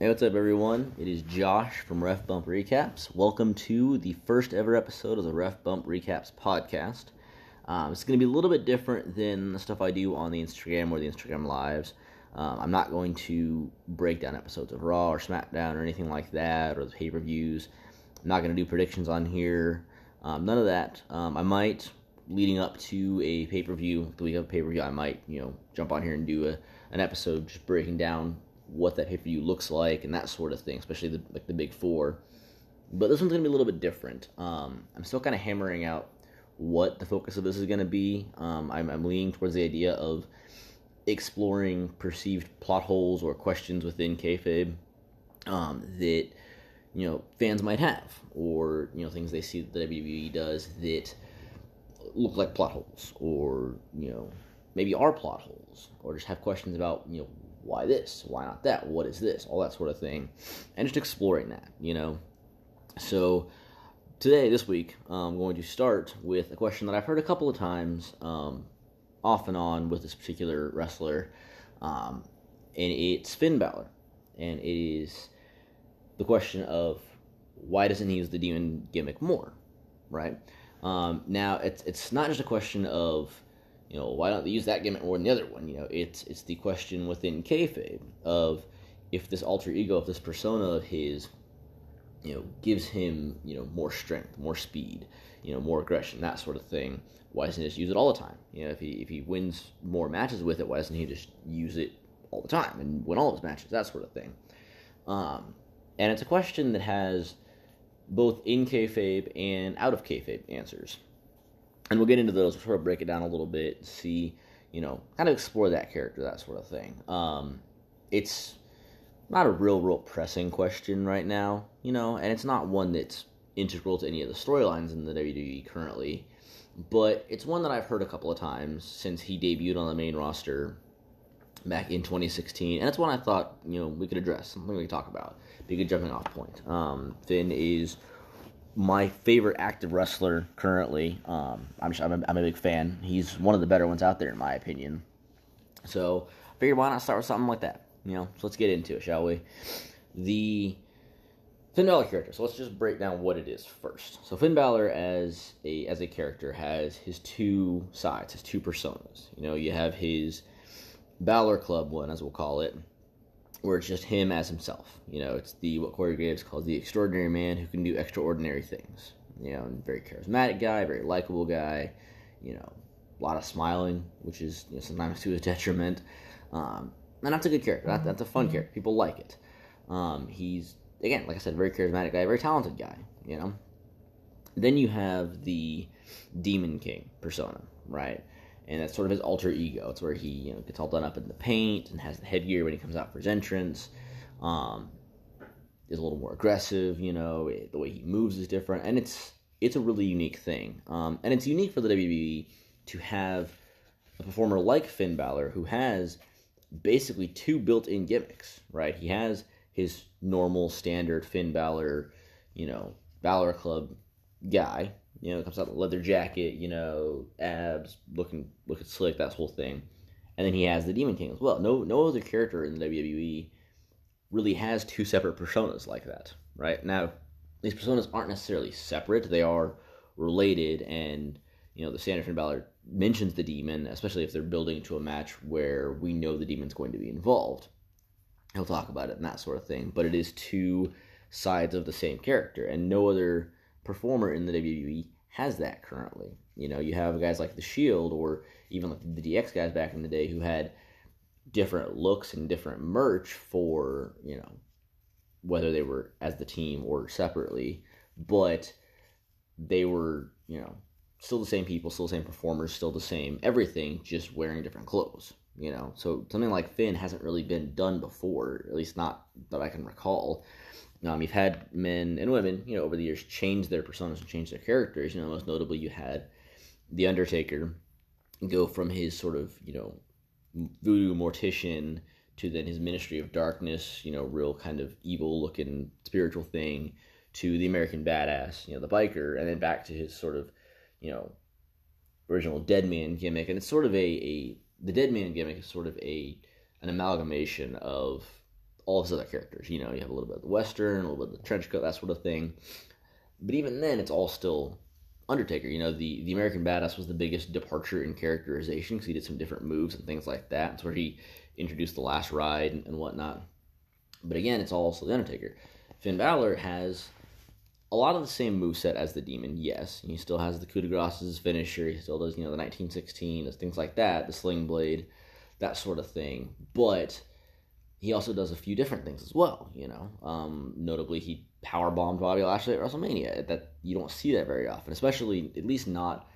Hey, what's up, everyone? It is Josh from Ref Bump Recaps. Welcome to the first ever episode of the Ref Bump Recaps podcast. Um, it's going to be a little bit different than the stuff I do on the Instagram or the Instagram lives. Um, I'm not going to break down episodes of Raw or SmackDown or anything like that or the pay per views. I'm not going to do predictions on here. Um, none of that. Um, I might, leading up to a pay per view, the week of pay per view, I might, you know, jump on here and do a, an episode just breaking down what that pay per view looks like and that sort of thing, especially the, like the big four. But this one's to be a little bit different. Um, I'm still kind of hammering out what the focus of this is to be. Um, I'm, I'm leaning towards the idea of exploring perceived plot holes or questions within kayfabe um, that you know fans might have, or you know things they see that WWE does that look like plot holes, or you know maybe are plot holes, or just have questions about you know why this, why not that, what is this, all that sort of thing, and just exploring that, you know. So today, this week, I'm going to start with a question that I've heard a couple of times, um, off and on, with this particular wrestler, um, and it's Finn Balor, and it is the question of why doesn't he use the demon gimmick more, right? Um, now, it's it's not just a question of you know why don't they use that gimmick more than the other one? You know, it's it's the question within kayfabe of if this alter ego, if this persona of his you know, gives him, you know, more strength, more speed, you know, more aggression, that sort of thing. Why doesn't he just use it all the time? You know, if he if he wins more matches with it, why doesn't he just use it all the time and win all his matches, that sort of thing? Um, and it's a question that has both in kayfabe and out of kayfabe answers. And we'll get into those. We'll sort of break it down a little bit, see, you know, kind of explore that character, that sort of thing. Um, it's not a real, real pressing question right now, you know, and it's not one that's integral to any of the storylines in the WWE currently, but it's one that I've heard a couple of times since he debuted on the main roster back in 2016, and it's one I thought, you know, we could address, something we could talk about, be a good jumping off point. Um, Finn is my favorite active wrestler currently. Um, I'm, I'm a, I'm a big fan. He's one of the better ones out there, in my opinion. So, I figured why not start with something like that? You know, so let's get into it, shall we? The Finn Balor character. So let's just break down what it is first. So Finn Balor as a as a character has his two sides, his two personas. You know, you have his Balor Club one, as we'll call it, where it's just him as himself. You know, it's the what Corey Graves calls the extraordinary man who can do extraordinary things. You know, very charismatic guy, very likable guy. You know, a lot of smiling, which is you know, sometimes to his detriment. Um, and that's a good character. That, that's a fun character. People like it. Um, he's again, like I said, very charismatic guy, very talented guy. You know. Then you have the Demon King persona, right? And that's sort of his alter ego. It's where he you know gets all done up in the paint and has the headgear when he comes out for his entrance. Um, is a little more aggressive. You know, the way he moves is different, and it's it's a really unique thing. Um, and it's unique for the WWE to have a performer like Finn Balor who has basically two built-in gimmicks, right? He has his normal standard Finn Balor, you know, Balor Club guy. You know, comes out a leather jacket, you know, abs, looking looking slick, that whole thing. And then he has the Demon King as well. No no other character in the WWE really has two separate personas like that, right? Now, these personas aren't necessarily separate; they are related, and you know, the standard Finn Balor mentions the demon, especially if they're building to a match where we know the demon's going to be involved. He'll talk about it and that sort of thing. But it is two sides of the same character, and no other performer in the WWE has that currently. You know, you have guys like The Shield or even like the DX guys back in the day who had different looks and different merch for, you know, whether they were as the team or separately, but they were, you know, still the same people, still the same performers, still the same everything, just wearing different clothes. You know, so something like Finn hasn't really been done before, at least not that I can recall. Um, you've had men and women, you know, over the years change their personas and change their characters. You know, most notably, you had the Undertaker go from his sort of, you know, voodoo mortician to then his Ministry of Darkness, you know, real kind of evil looking spiritual thing, to the American Badass, you know, the biker, and then back to his sort of, you know, original Dead Man gimmick. And it's sort of a, a the Dead Man gimmick is sort of a an amalgamation of all his other characters. You know, you have a little bit of the western, a little bit of the trench coat, that sort of thing. But even then, it's all still Undertaker. You know, the the American Badass was the biggest departure in characterization because he did some different moves and things like that. It's where he introduced the last ride and, and whatnot. But again, it's all also the Undertaker. Finn Balor has a lot of the same move set as the Demon, yes. He still has the coup de grace as his finisher. He still does, you know, the 1916, does things like that, the sling blade, that sort of thing. But he also does a few different things as well, you know. Um, notably, he power bombed Bobby Lashley at WrestleMania. That you don't see that very often, especially at least not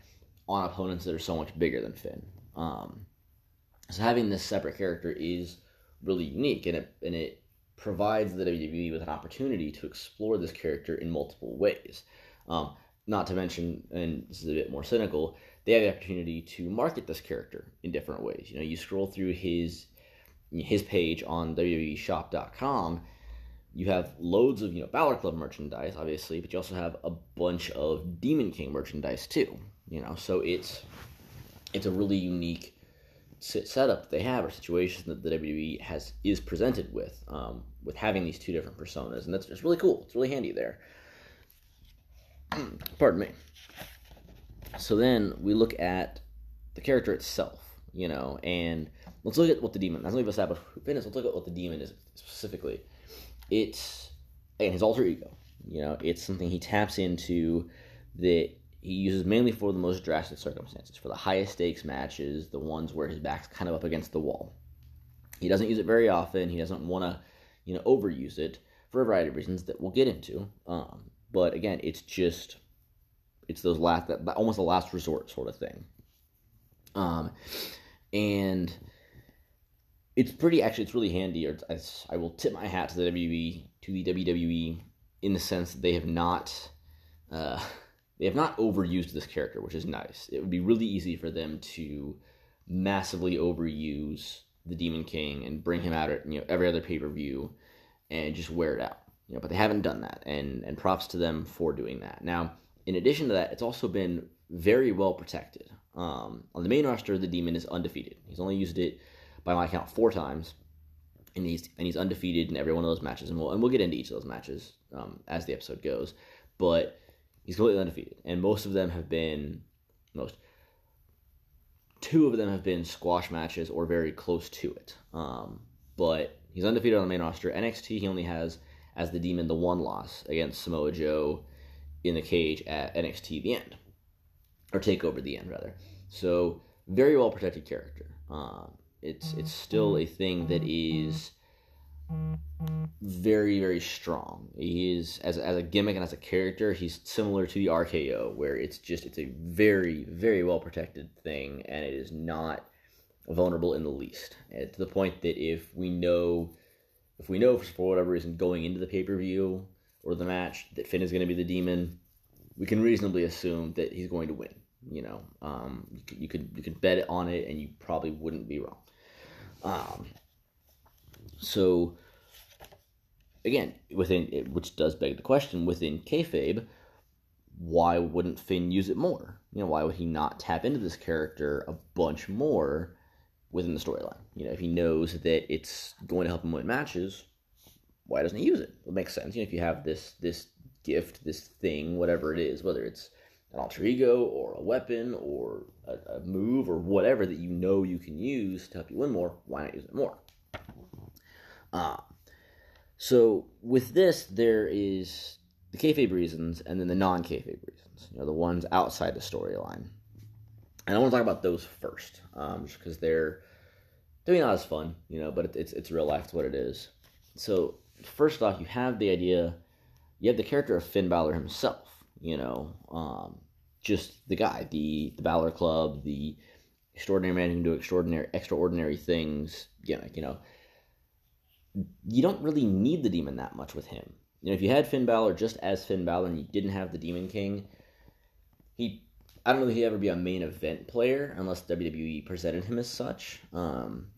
on opponents that are so much bigger than Finn. Um, so having this separate character is really unique, and it and it provides the WWE with an opportunity to explore this character in multiple ways. Um, not to mention, and this is a bit more cynical, they have the opportunity to market this character in different ways. You know, you scroll through his his page on WWEshop.com, you have loads of you know Balor Club merchandise, obviously, but you also have a bunch of Demon King merchandise too. You know, so it's it's a really unique setup that they have or situation that the WWE has is presented with um, with having these two different personas, and that's just really cool. It's really handy there. Pardon me. So then we look at the character itself, you know, and let's look at what the demon. As we've established fitness, let's look at what the demon is specifically. It's again his alter ego. You know, it's something he taps into that he uses mainly for the most drastic circumstances, for the highest stakes matches, the ones where his back's kind of up against the wall. He doesn't use it very often. He doesn't want to, you know, overuse it for a variety of reasons that we'll get into. Um, but again, it's just it's those last that almost a last resort sort of thing. Um, and it's pretty actually it's really handy. Or I will tip my hat to the WWE to the WWE in the sense that they have not. Uh, they have not overused this character, which is nice. It would be really easy for them to massively overuse the Demon King and bring him out at you know every other pay per view and just wear it out. You know, but they haven't done that, and and props to them for doing that. Now, in addition to that, it's also been very well protected. Um, on the main roster, the Demon is undefeated. He's only used it by my count four times, and he's and he's undefeated in every one of those matches. And we'll and we'll get into each of those matches um, as the episode goes. But He's completely undefeated, and most of them have been most. Two of them have been squash matches or very close to it. Um, but he's undefeated on the main roster. NXT he only has as the Demon the one loss against Samoa Joe in the cage at NXT the end or Takeover the end rather. So very well protected character. Um, it's it's still a thing that is very very strong. He is as as a gimmick and as a character, he's similar to the RKO, where it's just it's a very very well protected thing, and it is not vulnerable in the least. And to the point that if we know if we know for whatever reason going into the pay per view or the match that Finn is going to be the demon, we can reasonably assume that he's going to win. You know, um, you, could, you could you could bet on it, and you probably wouldn't be wrong. Um, so again, within which does beg the question within kayfabe, why wouldn't Finn use it more? You know, why would he not tap into this character a bunch more within the storyline? You know, if he knows that it's going to help him win matches, why doesn't he use it? It makes sense. You know, if you have this this gift, this thing, whatever it is, whether it's an alter ego or a weapon or a, a move or whatever that you know you can use to help you win more, why not use it more? Uh, so with this, there is the kayfabe reasons and then the non-kayfabe reasons. You know, the ones outside the storyline. And I want to talk about those first, um, just because they're they're not as fun, you know. But it's it's real life. It's what it is. So first off, you have the idea. You have the character of Finn Balor himself. You know, um, just the guy, the the Balor Club, the extraordinary man who can do extraordinary extraordinary things. Gimmick, you know you don't really need the demon that much with him. You know, if you had Finn Balor just as Finn Balor and you didn't have the Demon King, he I don't know if he'd ever be a main event player unless WWE presented him as such. Um,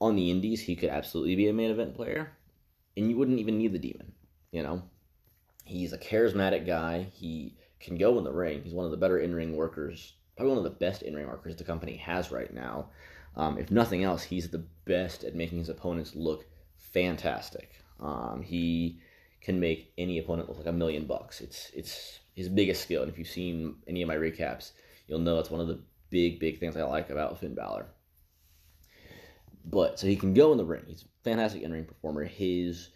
on the Indies, he could absolutely be a main event player, and you wouldn't even need the Demon. You know, he's a charismatic guy. He can go in the ring. He's one of the better in ring workers, probably one of the best in ring workers the company has right now. Um, if nothing else, he's the best at making his opponents look fantastic. Um, he can make any opponent look like a million bucks. It's it's his biggest skill, and if you've seen any of my recaps, you'll know it's one of the big big things I like about Finn Balor. But so he can go in the ring. He's a fantastic in ring performer. His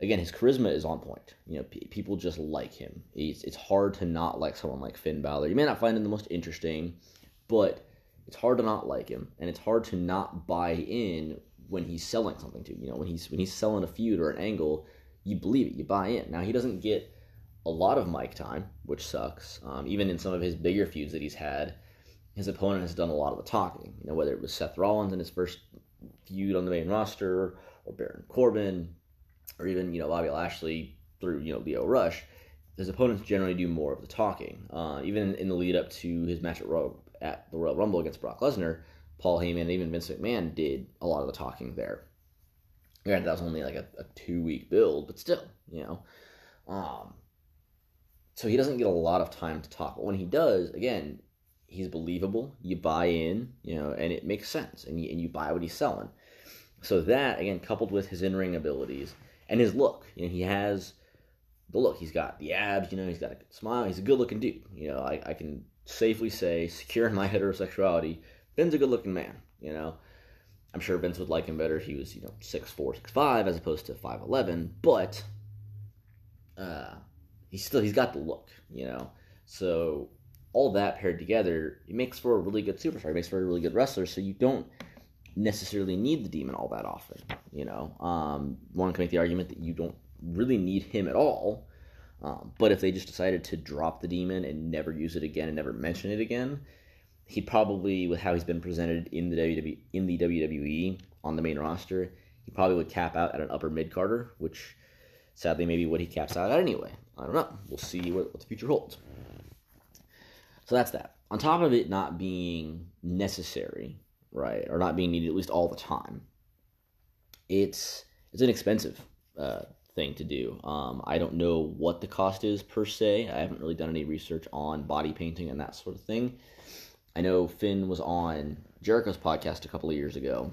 again, his charisma is on point. You know, p- people just like him. It's it's hard to not like someone like Finn Balor. You may not find him the most interesting, but it's hard to not like him, and it's hard to not buy in when he's selling something to you. know, when he's when he's selling a feud or an angle, you believe it, you buy in. Now he doesn't get a lot of mic time, which sucks. Um, even in some of his bigger feuds that he's had, his opponent has done a lot of the talking. You know, whether it was Seth Rollins in his first feud on the main roster, or Baron Corbin, or even you know Bobby Lashley through you know Lio Rush, his opponents generally do more of the talking. Uh, even in the lead up to his match at, Royal, at the Royal Rumble against Brock Lesnar, Paul Heyman and even Vince McMahon did a lot of the talking there. Granted, that was only like a, a two week build, but still, you know. Um, so he doesn't get a lot of time to talk. But when he does, again, he's believable. You buy in, you know, and it makes sense, and you, and you buy what he's selling. So that again, coupled with his in ring abilities, and his look. You know, he has the look. He's got the abs. You know, he's got a smile. He's a good looking dude. You know, I, I can safely say, secure in my heterosexuality, Finn's a good looking man. You know, I'm sure Vince would like him better if he was, you know, six four, six five, as opposed to five eleven. But uh, he's still he's got the look. You know, so all that paired together, it makes for a really good superstar. It makes for a really good wrestler. So you don't necessarily need the demon all that often. You know, um, one can make the argument that you don't really need him at all. Um, but if they just decided to drop the demon and never use it again and never mention it again, he'd probably, with how he's been presented in the WWE, in the WWE on the main roster, he probably would cap out at an upper mid carder, which sadly maybe what he caps out at anyway. I don't know. We'll see what, what the future holds. So that's that. On top of it not being necessary, right, or not being needed at least all the time. It's it's an expensive uh, thing to do. Um, I don't know what the cost is per se. I haven't really done any research on body painting and that sort of thing. I know Finn was on Jericho's podcast a couple of years ago,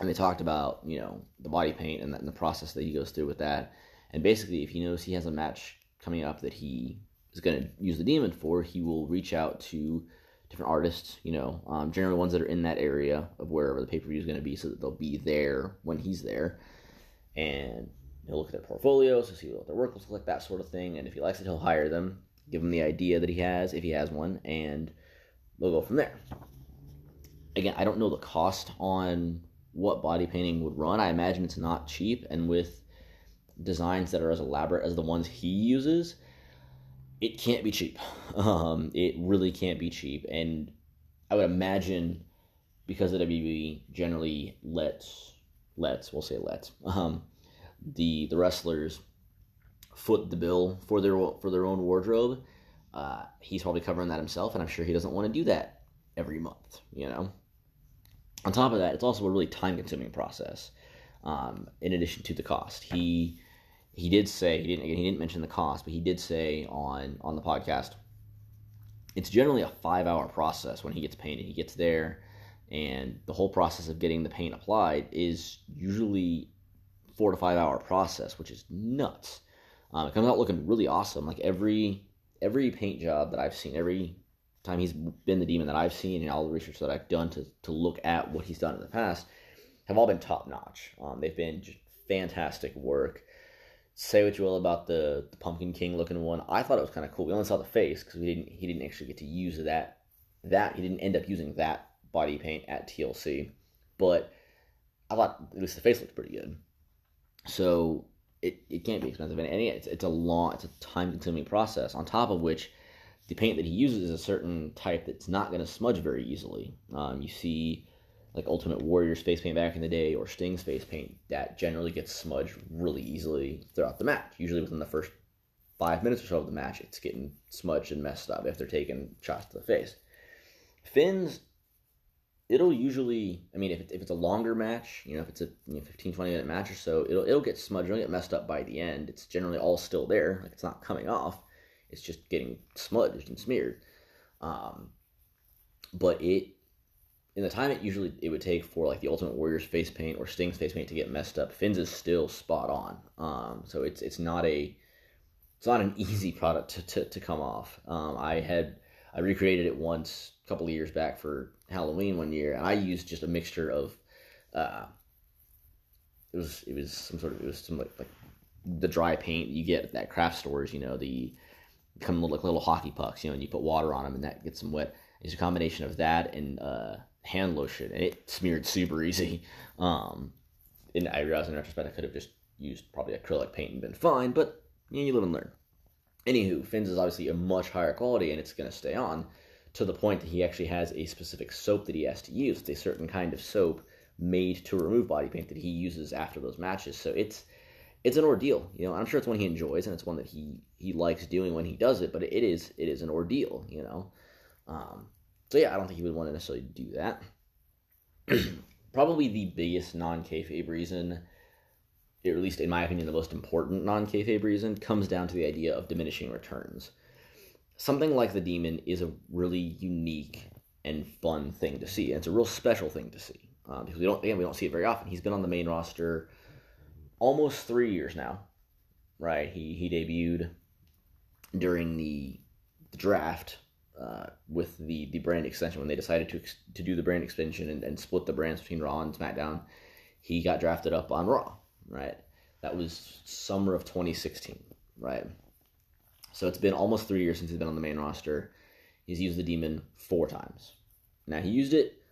and they talked about you know the body paint and, that, and the process that he goes through with that. And basically, if he knows he has a match coming up that he is going to use the demon for, he will reach out to different artists, you know, um, generally ones that are in that area of wherever the pay per view is going to be, so that they'll be there when he's there, and he'll look at their portfolios to see what their work looks like, that sort of thing. And if he likes it, he'll hire them, give them the idea that he has, if he has one, and they'll go from there. Again, I don't know the cost on what body painting would run. I imagine it's not cheap, and with designs that are as elaborate as the ones he uses, it can't be cheap. Um, it really can't be cheap, and I would imagine because the WWE generally lets lets we'll say lets um, the the wrestlers foot the bill for their for their own wardrobe. Uh, he's probably covering that himself, and I'm sure he doesn't want to do that every month. You know. On top of that, it's also a really time consuming process. Um, in addition to the cost, he he did say he didn't he didn't mention the cost, but he did say on on the podcast it's generally a five hour process when he gets painted. He gets there, and the whole process of getting the paint applied is usually four to five hour process, which is nuts. Um, it comes out looking really awesome. Like every every paint job that I've seen, every time he's been the demon that I've seen, and all the research that I've done to to look at what he's done in the past, have all been top notch. Um, they've been just fantastic work say what you will about the, the Pumpkin King looking one. I thought it was kind of cool. We only saw the face because we didn't he didn't actually get to use that that he didn't end up using that body paint at TLC, but I thought at least the face looked pretty good. So it, it can't be expensive, and it's it's a long, it's a time consuming process. On top of which, the paint that he uses is a certain type that's not going to smudge very easily. Um, you see like Ultimate Warrior's face paint back in the day or Sting's face paint, that generally gets smudged really easily throughout the match. Usually within the first five minutes or so of the match, it's getting smudged and messed up if they're taking shots to the face. Finn's, it'll usually, I mean, if, if it's a longer match, you know, if it's a you know, 15, 20 minute match or so, it'll, it'll get smudged, it'll get messed up by the end. It's generally all still there, like it's not coming off. It's just getting smudged and smeared. Um, but it in the time it usually it would take for like the Ultimate Warrior's face paint or Sting's face paint to get messed up, Finn's is still spot on. Um, so it's it's not a it's not an easy product to, to, to come off. Um, I had I recreated it once a couple of years back for Halloween one year, and I used just a mixture of uh, it was it was some sort of it was some like, like the dry paint you get at that craft stores, you know, the come like little hockey pucks, you know, and you put water on them and that gets them wet. It's a combination of that and uh, hand lotion, and it smeared super easy. Um, and I realized in retrospect I could have just used probably acrylic paint and been fine, but you, know, you live and learn. Anywho, Finn's is obviously a much higher quality and it's going to stay on to the point that he actually has a specific soap that he has to use. It's a certain kind of soap made to remove body paint that he uses after those matches. So it's it's an ordeal. You know, I'm sure it's one he enjoys and it's one that he he likes doing when he does it. But it is it is an ordeal. You know, um, so yeah, I don't think he would want to necessarily do that. Probably the biggest non kayfabe reason, or at least in my opinion, the most important non kayfabe reason, comes down to the idea of diminishing returns. Something like the demon is a really unique and fun thing to see. And it's a real special thing to see um, because we don't again we don't see it very often. He's been on the main roster almost three years now, right? He he debuted during the, the draft uh, with the the brand extension when they decided to to do the brand extension and, and split the brands between Raw and SmackDown. He got drafted up on Raw, right? That was summer of 2016, right? So it's been almost three years since he's been on the main roster. He's used the demon four times. Now he used it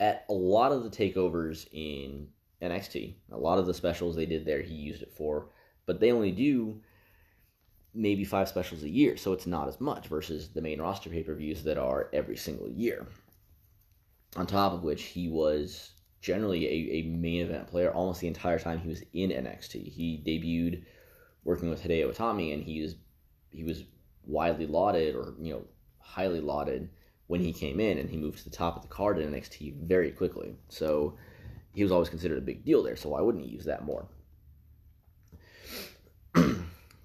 at a lot of the takeovers in NXT. A lot of the specials they did there, he used it for, but they only do maybe five specials a year, so it's not as much versus the main roster pay per views that are every single year. On top of which, he was generally a, a main event player almost the entire time he was in NXT. He debuted working with Hideo Itami, and he was he was widely lauded or you know highly lauded when he came in, and he moved to the top of the card in NXT very quickly. So he was always considered a big deal there. So why wouldn't he use that more?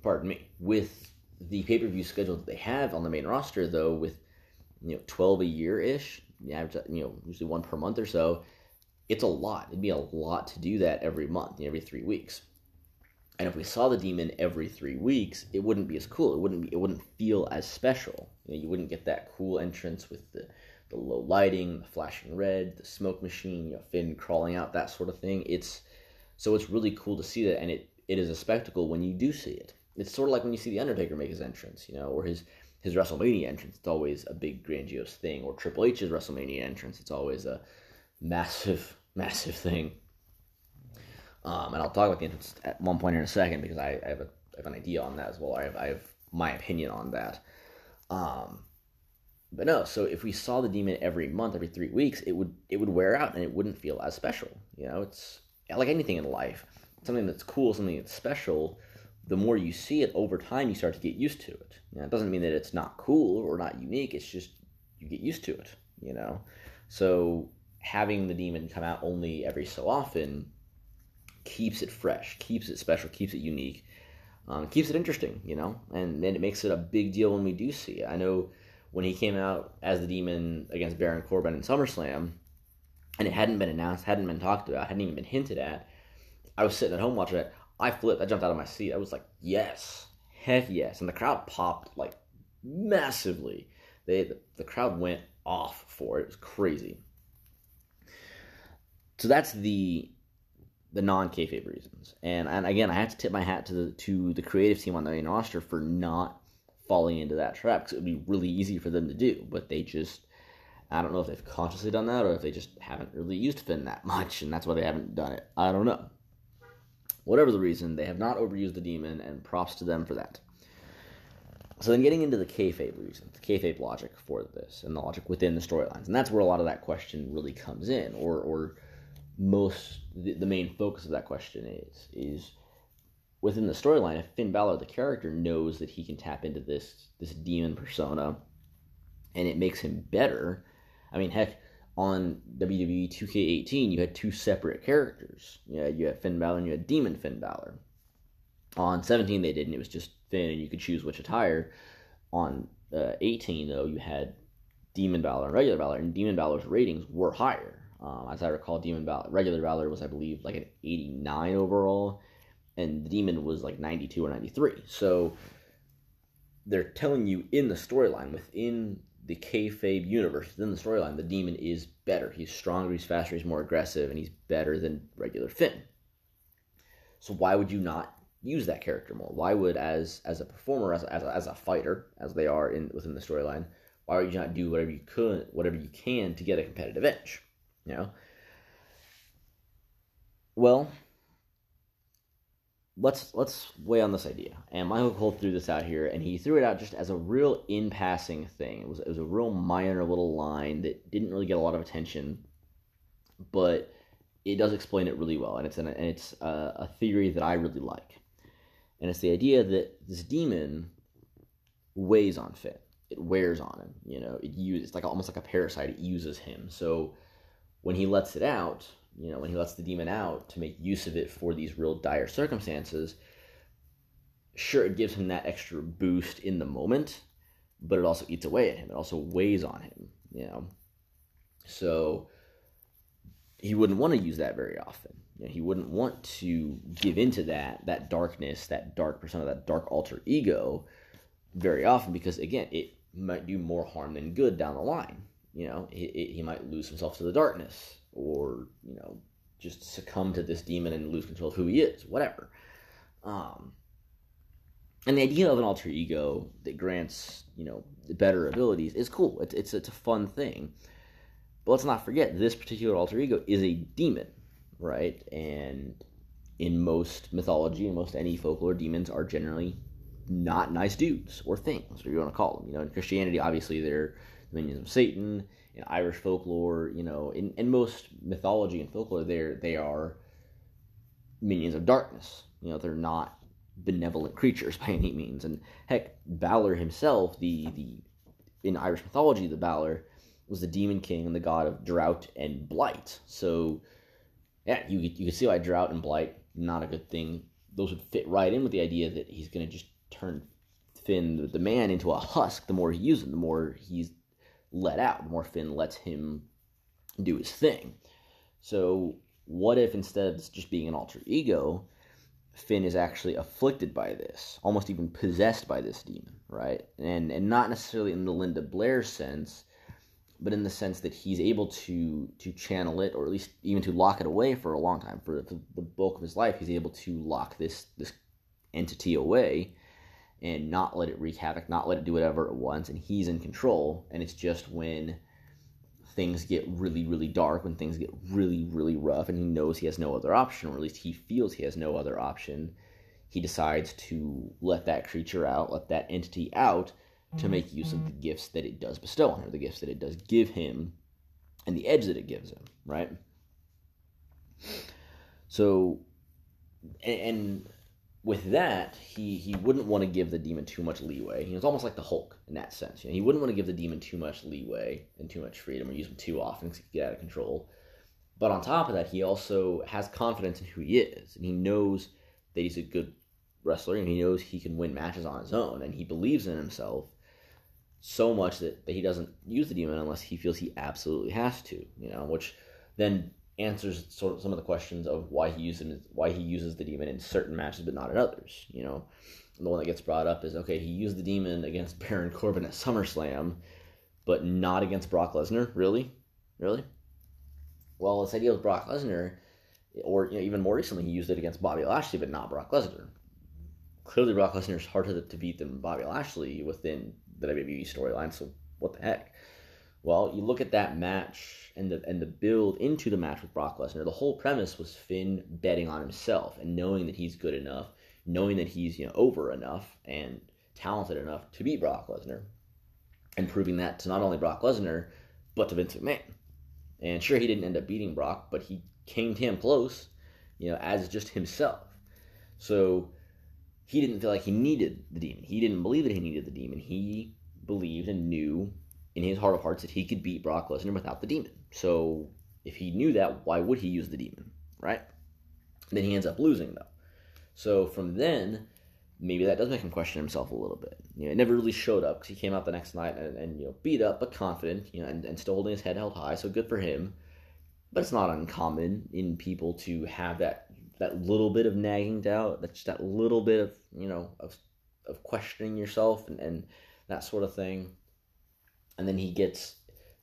Pardon me. With the pay per view schedule that they have on the main roster, though, with you know twelve a year ish, you know usually one per month or so, it's a lot. It'd be a lot to do that every month, every three weeks. And if we saw the demon every three weeks, it wouldn't be as cool. It wouldn't be. It wouldn't feel as special. You, know, you wouldn't get that cool entrance with the the low lighting, the flashing red, the smoke machine, you know, Finn crawling out, that sort of thing. It's so it's really cool to see that, and it it is a spectacle when you do see it. It's sort of like when you see the Undertaker make his entrance, you know, or his his WrestleMania entrance. It's always a big grandiose thing, or Triple H's WrestleMania entrance. It's always a massive, massive thing. Um, and I'll talk about the entrance at one point in a second because I, I have, a, I have an idea on that as well. I have, I have my opinion on that. Um, but no, so if we saw the demon every month, every three weeks, it would it would wear out and it wouldn't feel as special. You know, it's like anything in life. Something that's cool, something that's special. The more you see it over time, you start to get used to it. You it doesn't mean that it's not cool or not unique. It's just you get used to it. You know, so having the demon come out only every so often keeps it fresh, keeps it special, keeps it unique, um, keeps it interesting. You know, and then it makes it a big deal when we do see it. I know when he came out as the demon against Baron Corbin in SummerSlam, and it hadn't been announced, hadn't been talked about, hadn't even been hinted at. I was sitting at home watching it. I flipped. I jumped out of my seat. I was like, "Yes, heck yes!" And the crowd popped like massively. They the, the crowd went off for it. It was crazy. So that's the the non kayfabe reasons, and and again, I have to tip my hat to the to the creative team on the main roster for not falling into that trap because it would be really easy for them to do. But they just, I don't know if they've consciously done that or if they just haven't really used Finn that much and that's why they haven't done it. I don't know. Whatever the reason, they have not overused the demon, and props to them for that. So then, getting into the kayfabe reasons, the kayfabe logic for this, and the logic within the storylines, and that's where a lot of that question really comes in, or or most the, the main focus of that question is is within the storyline, if Finn Balor, the character, knows that he can tap into this this demon persona, and it makes him better. I mean, heck, on WWE 2K18, you had two separate characters. Yeah, you had Finn Balor and you had Demon Finn Balor. On 17, they didn't. It was just Finn, and you could choose which attire. On uh, 18, though, you had Demon Balor and regular Balor, and Demon Balor's ratings were higher. Um, as I recall, Demon Balor, regular Balor was, I believe, like an 89 overall, and the Demon was like 92 or 93. So they're telling you in the storyline, within the kayfabe universe, within the storyline, the Demon is better. He's stronger, he's faster, he's more aggressive, and he's better than regular Finn. So why would you not use that character more? Why would, as as a performer, as as a, as a fighter, as they are in within the storyline, why would you not do whatever you could, whatever you can to get a competitive edge? You know. Well, let's let's weigh on this idea. And Michael Cole threw this out here, and he threw it out just as a real in passing thing. It was it was a real minor little line that didn't really get a lot of attention, but it does explain it really well, and it's an, and it's a, a theory that I really like, and it's the idea that this demon weighs on Finn. It wears on him. You know, it uses it's like almost like a parasite. It uses him. So when he lets it out, you know, when he lets the demon out to make use of it for these real dire circumstances, sure, it gives him that extra boost in the moment, but it also eats away at him. It also weighs on him, you know. So he wouldn't want to use that very often. You know, he wouldn't want to give into that that darkness, that dark persona, that dark alter ego very often because again, it might do more harm than good down the line. You know, it, he might lose himself to the darkness or you know just succumb to this demon and lose control of who he is, whatever. Um, and the idea of an alter ego that grants you know better abilities is cool. It's it's it's a fun thing. But let's not forget this particular alter ego is a demon, right? And in most mythology and most any folklore, demons are generally not nice dudes or things, whatever you want to call them. You know, in Christianity, obviously they're minions of Satan in Irish folklore, you know, in, in most mythology and folklore, they they are minions of darkness. You know, they're not benevolent creatures by any means. And heck, Balor himself, the the in Irish mythology, the Balor was the demon king and the god of drought and blight. So, yeah, you you can see why drought and blight not a good thing. Those would fit right in with the idea that he's going to just turn Finn, the man, into a husk. The more he uses him, the more he's let out, the more Finn lets him do his thing. So, what if instead of just being an alter ego, Finn is actually afflicted by this, almost even possessed by this demon, right? And and not necessarily in the Linda Blair sense, but in the sense that he's able to to channel it, or at least even to lock it away for a long time. For the, the bulk of his life, he's able to lock this this entity away and not let it wreak havoc, not let it do whatever it wants, and he's in control. And it's just when things get really, really dark, when things get really, really rough, and he knows he has no other option, or at least he feels he has no other option, he decides to let that creature out, let that entity out, to make use of the gifts that it does bestow on him, the gifts that it does give him, and the edge that it gives him, right? So, and, and with that, he he wouldn't want to give the demon too much leeway. He was almost like the Hulk in that sense. You know, he wouldn't want to give the demon too much leeway and too much freedom, or use him too often to get out of control. But on top of that, he also has confidence in who he is, and he knows that he's a good wrestler, and he knows he can win matches on his own, and he believes in himself so much that, that he doesn't use the demon unless he feels he absolutely has to. You know, which then answers sort of some of the questions of why he uses why he uses the demon in certain matches but not in others. You know, and the one that gets brought up is okay, he used the demon against Baron Corbin at SummerSlam, but not against Brock Lesnar. Really, really. Well, this idea with Brock Lesnar, or you know, even more recently, he used it against Bobby Lashley, but not Brock Lesnar. Clearly, Brock Lesnar is harder to beat than Bobby Lashley within the WWE storyline. So what the heck? Well, you look at that match and the and the build into the match with Brock Lesnar. The whole premise was Finn betting on himself and knowing that he's good enough, knowing that he's you know over enough and talented enough to beat Brock Lesnar, and proving that to not only Brock Lesnar but to Vince McMahon. And sure, he didn't end up beating Brock, but he came to him close, you know, as just himself. So he didn't feel like he needed the demon. He didn't believe that he needed the demon. He believed and knew in his heart of hearts that he could beat Brock Lesnar without the demon. So if he knew that, why would he use the demon, right? Then he ends up losing though. So from then, maybe that does make him question himself a little bit. You know, it never really showed up because he came out the next night and, and, you know beat up but confident, you know, and, and still holding his head held high. So good for him. But it's not uncommon in people to have that that little bit of nagging doubt, that's that little bit of you know of of questioning yourself and, and that sort of thing. And then he gets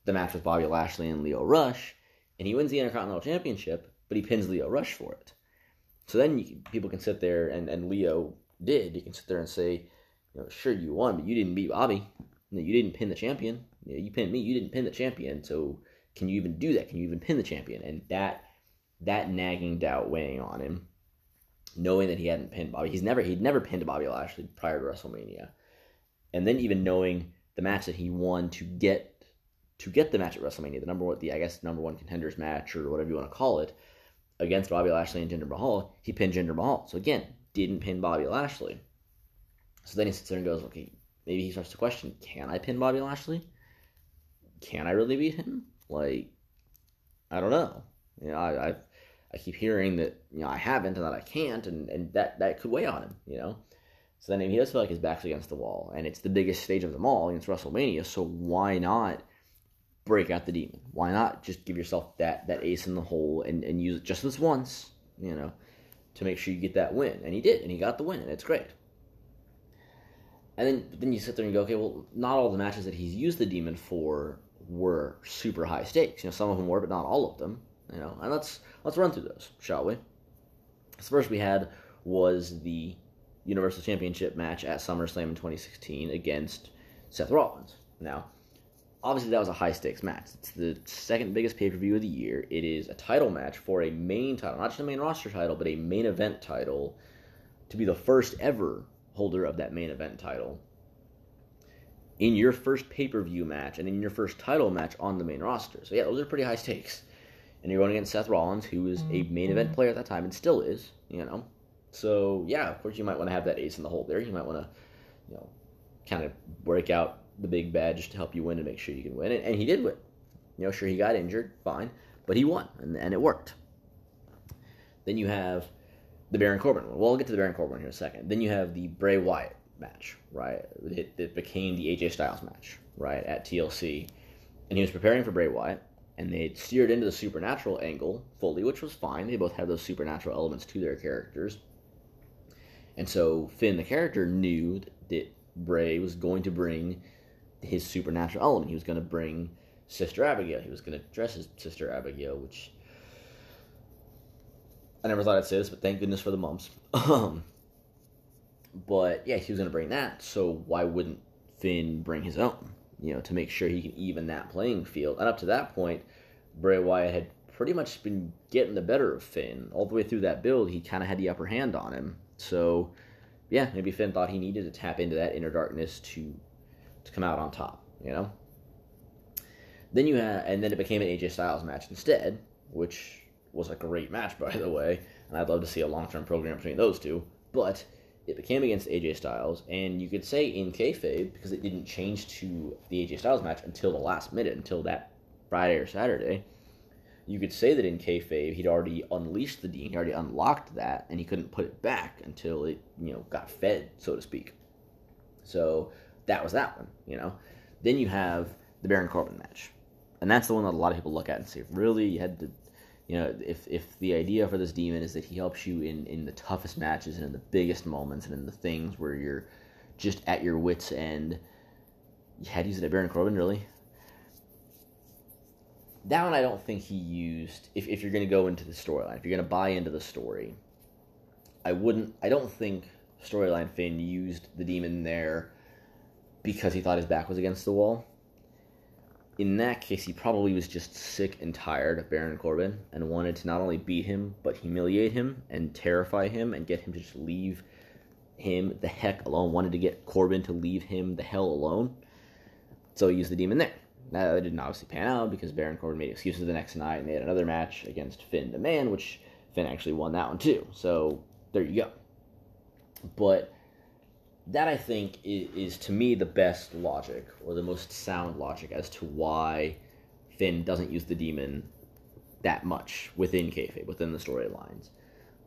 the match with Bobby Lashley and Lio Rush, and he wins the Intercontinental Championship, but he pins Lio Rush for it. So then people can sit there and, and Lio did, you can sit there and say, you know, sure you won, but you didn't beat Bobby. You, you didn't pin the champion. You, know, you pinned me. You didn't pin the champion. So can you even do that? Can you even pin the champion? And that that nagging doubt weighing on him, knowing that he hadn't pinned Bobby. He's never he'd never pinned Bobby Lashley prior to WrestleMania, and then even knowing the match that he won to get to get the match at WrestleMania, the number one, the I guess number one contenders match or whatever you want to call it, against Bobby Lashley and Jinder Mahal, he pinned Jinder Mahal. So again, didn't pin Bobby Lashley. So then he sits there and goes, okay, maybe he starts to question, can I pin Bobby Lashley? Can I really beat him? Like, I don't know. You know, I, I, I keep hearing that you know I haven't and that I can't, and, and that that could weigh on him. You know, so then he does feel like his back's against the wall, and it's the biggest stage of them all against WrestleMania. So why not break out the demon? Why not just give yourself that that ace in the hole and, and use it just this once? You know, to make sure you get that win. And he did, and he got the win, and it's great. And then then you sit there and go, okay, well, not all the matches that he's used the demon for were super high stakes. You know, some of them were, but not all of them. You know, and let's let's run through those, shall we? The first we had was the Universal Championship match at SummerSlam in 2016 against Seth Rollins. Now, obviously that was a high stakes match. It's the second biggest pay per view of the year. It is a title match for a main title, not just a main roster title, but a main event title to be the first ever holder of that main event title in your first pay per view match and in your first title match on the main roster. So, yeah, those are pretty high stakes. And you're going against Seth Rollins, who was a main event player at that time and still is, you know. So, yeah, of course, you might want to have that ace in the hole there. You might want to, you know, kind of break out the big badge to help you win and make sure you can win. And, and he did win. You know, sure, he got injured, fine, but he won, and, and it worked. Then you have the Baron Corbin one. Well, I'll get to the Baron Corbin here in a second. Then you have the Bray Wyatt match, right? It, it became the AJ Styles match, right, at TLC. And he was preparing for Bray Wyatt, and they steered into the supernatural angle fully, which was fine. They both had those supernatural elements to their characters. And so Finn, the character, knew that Bray was going to bring his supernatural element. He was going to bring Sister Abigail. He was going to dress as Sister Abigail, which I never thought I'd say this, but thank goodness for the mumps. Um, but yeah, he was going to bring that. So why wouldn't Finn bring his own? You know, to make sure he can even that playing field. And up to that point, Bray Wyatt had pretty much been getting the better of Finn all the way through that build. He kind of had the upper hand on him. So yeah, maybe Finn thought he needed to tap into that inner darkness to to come out on top, you know? Then you had, and then it became an AJ Styles match instead, which was a great match, by the way, and I'd love to see a long term program between those two. But it became against AJ Styles, and you could say in kayfabe because it didn't change to the AJ Styles match until the last minute, until that Friday or Saturday. You could say that in kayfabe he'd already unleashed the Dean, he already unlocked that, and he couldn't put it back until it you know got fed, so to speak. So that was that one, you know. Then you have the Baron Corbin match, and that's the one that a lot of people look at and say, really, you had to, you know, if if the idea for this demon is that he helps you in in the toughest matches and in the biggest moments and in the things where you're just at your wits end, you had to use it at Baron Corbin, really. That one I don't think he used. If if you're going to go into the storyline, if you're going to buy into the story, I wouldn't. I don't think storyline Finn used the demon there because he thought his back was against the wall. In that case, he probably was just sick and tired of Baron Corbin and wanted to not only beat him, but humiliate him and terrify him and get him to just leave him the heck alone. Wanted to get Corbin to leave him the hell alone. So he used the demon there. That didn't obviously pan out because Baron Corbin made excuses the next night and they had another match against Finn the Man, which Finn actually won that one too. So there you go. But that I think is, is, to me the best logic or the most sound logic as to why Finn doesn't use the demon that much within kayfabe, within the storylines.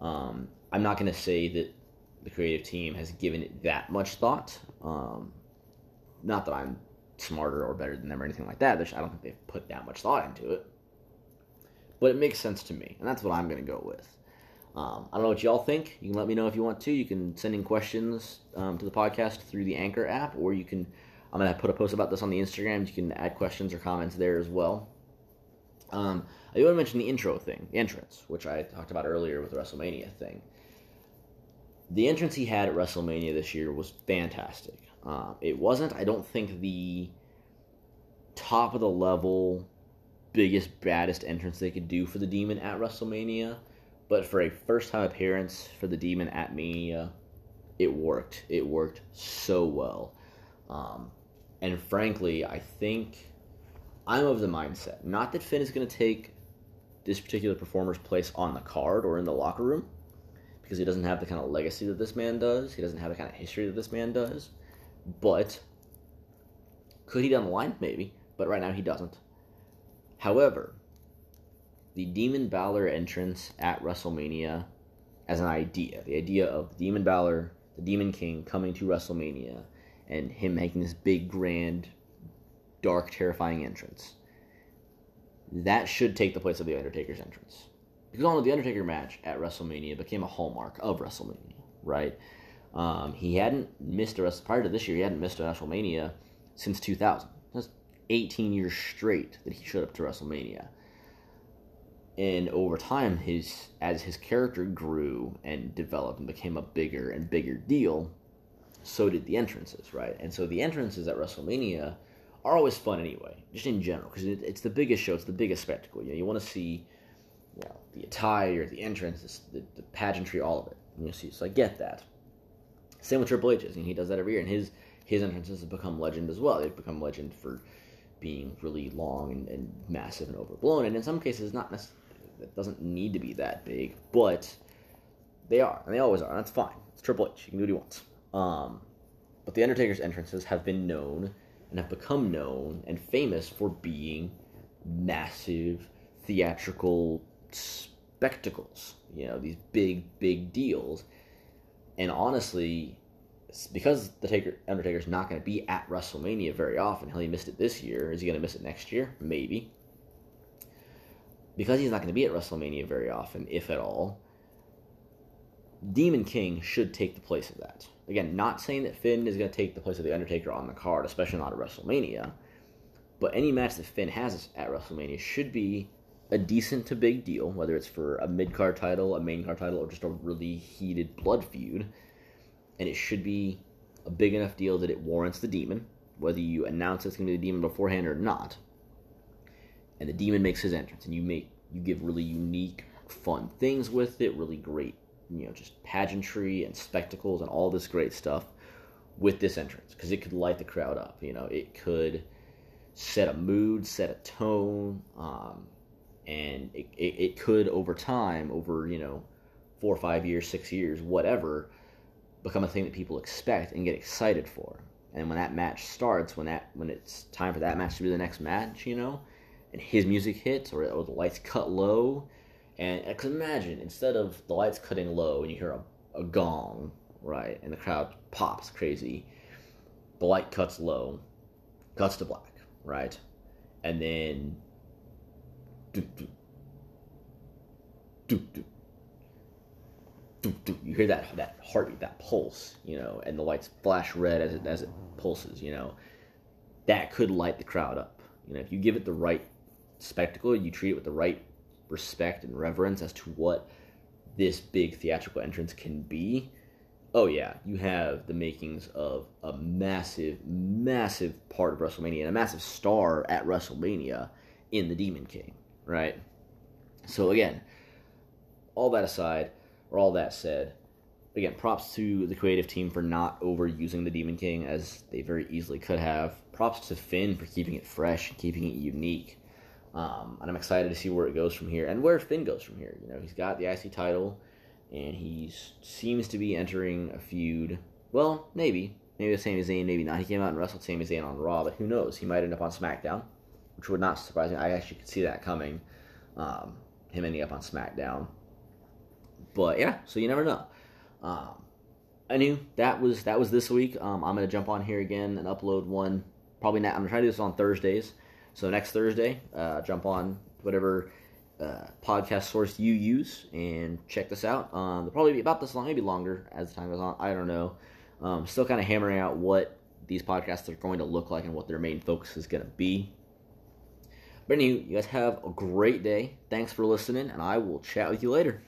Um, I'm not going to say that the creative team has given it that much thought. Um, not that I'm smarter or better than them or anything like that. I don't think they've put that much thought into it. But it makes sense to me, and that's what I'm going to go with. Um, I don't know what y'all think. You can let me know if you want to. You can send in questions um, to the podcast through the Anchor app, or you can. I'm gonna put a post about this on the Instagram. You can add questions or comments there as well. Um, I do want to mention the intro thing, the entrance, which I talked about earlier with the WrestleMania thing. The entrance he had at WrestleMania this year was fantastic. Uh, it wasn't, I don't think, the top of the level, biggest, baddest entrance they could do for the Demon at WrestleMania, but for a first time appearance for the Demon at Mania, it worked. It worked so well. Um, and frankly, I think I'm of the mindset not that Finn is going to take this particular performer's place on the card or in the locker room because he doesn't have the kind of legacy that this man does. He doesn't have the kind of history that this man does. But could he down the line? Maybe. But right now he doesn't. However, the Demon Balor entrance at WrestleMania as an idea, the idea of Demon Balor, the Demon King, coming to WrestleMania and him making this big, grand, dark, terrifying entrance. That should take the place of The Undertaker's entrance. Because of the Undertaker match at WrestleMania became a hallmark of WrestleMania, right? Um, he hadn't missed a rest prior to this year. He hadn't missed a WrestleMania since 2000. That's 18 years straight that he showed up to WrestleMania. And over time, his as his character grew and developed and became a bigger and bigger deal, so did the entrances, right? And so the entrances at WrestleMania are always fun anyway, just in general, because it, it's the biggest show, it's the biggest spectacle. You know, you want to see, you know, the attire, the entrance, the, the pageantry, all of it. You see, so I get that. Same with Triple H's, and he does that every year, and his his entrances have become legend as well. They've become legend for being really long and, and massive and overblown, and in some cases, not necessarily. It doesn't need to be that big, but they are, and they always are. And that's fine. It's Triple H. He can do what he wants. Um, but the Undertaker's entrances have been known and have become known and famous for being massive theatrical spectacles. You know, these big, big deals. And honestly, because the Taker, Undertaker's not going to be at WrestleMania very often, hell, he missed it this year. Is he going to miss it next year? Maybe. Because he's not going to be at WrestleMania very often, if at all, Demon King should take the place of that. Again, not saying that Finn is going to take the place of The Undertaker on the card, especially not at WrestleMania, but any match that Finn has at WrestleMania should be a decent to big deal, whether it's for a mid card title, a main card title, or just a really heated blood feud. And it should be a big enough deal that it warrants the demon, whether you announce it's going to be the demon beforehand or not. And the demon makes his entrance, and you make you give really unique, fun things with it, really great you know just pageantry and spectacles and all this great stuff with this entrance because it could light the crowd up. You know, it could set a mood, set a tone, um, and it, it, it, could over time, over you know, four or five years, six years, whatever, become a thing that people expect and get excited for. And when that match starts, when that when it's time for that match to be the next match, you know, and his music hits or, or the lights cut low and I can imagine instead of the lights cutting low and you hear a, a gong, right, and the crowd pops crazy, the light cuts low, cuts to black, right, and then do, do, do, do, you hear that that heartbeat, that pulse, you know, and the lights flash red as it as it pulses, you know, that could light the crowd up. You know, if you give it the right spectacle, you treat it with the right respect and reverence as to what this big theatrical entrance can be, oh yeah, you have the makings of a massive, massive part of WrestleMania and a massive star at WrestleMania in the Demon King, right? So again, all that aside, or all that said, again, props to the creative team for not overusing the Demon King as they very easily could have. Props to Finn for keeping it fresh and keeping it unique. Um, and I'm excited to see where it goes from here and where Finn goes from here. You know, he's got the IC title, and he seems to be entering a feud. Well, maybe, maybe the Sami Zayn, maybe not. He came out and wrestled Sami Zayn on Raw, but who knows? He might end up on SmackDown, which would not surprise me. I actually could see that coming. Um, him ending up on SmackDown. But yeah, so you never know. Um, I knew that was that was this week. Um, I'm gonna jump on here again and upload one. Probably not. I'm gonna try to do this on Thursdays. So next Thursday, uh, jump on whatever uh, podcast source you use and check this out. Um, they'll probably be about this long, maybe longer as time goes on. I don't know. Um, still kind of hammering out what these podcasts are going to look like and what their main focus is going to be. But anyway, you guys have a great day. Thanks for listening, and I will chat with you later.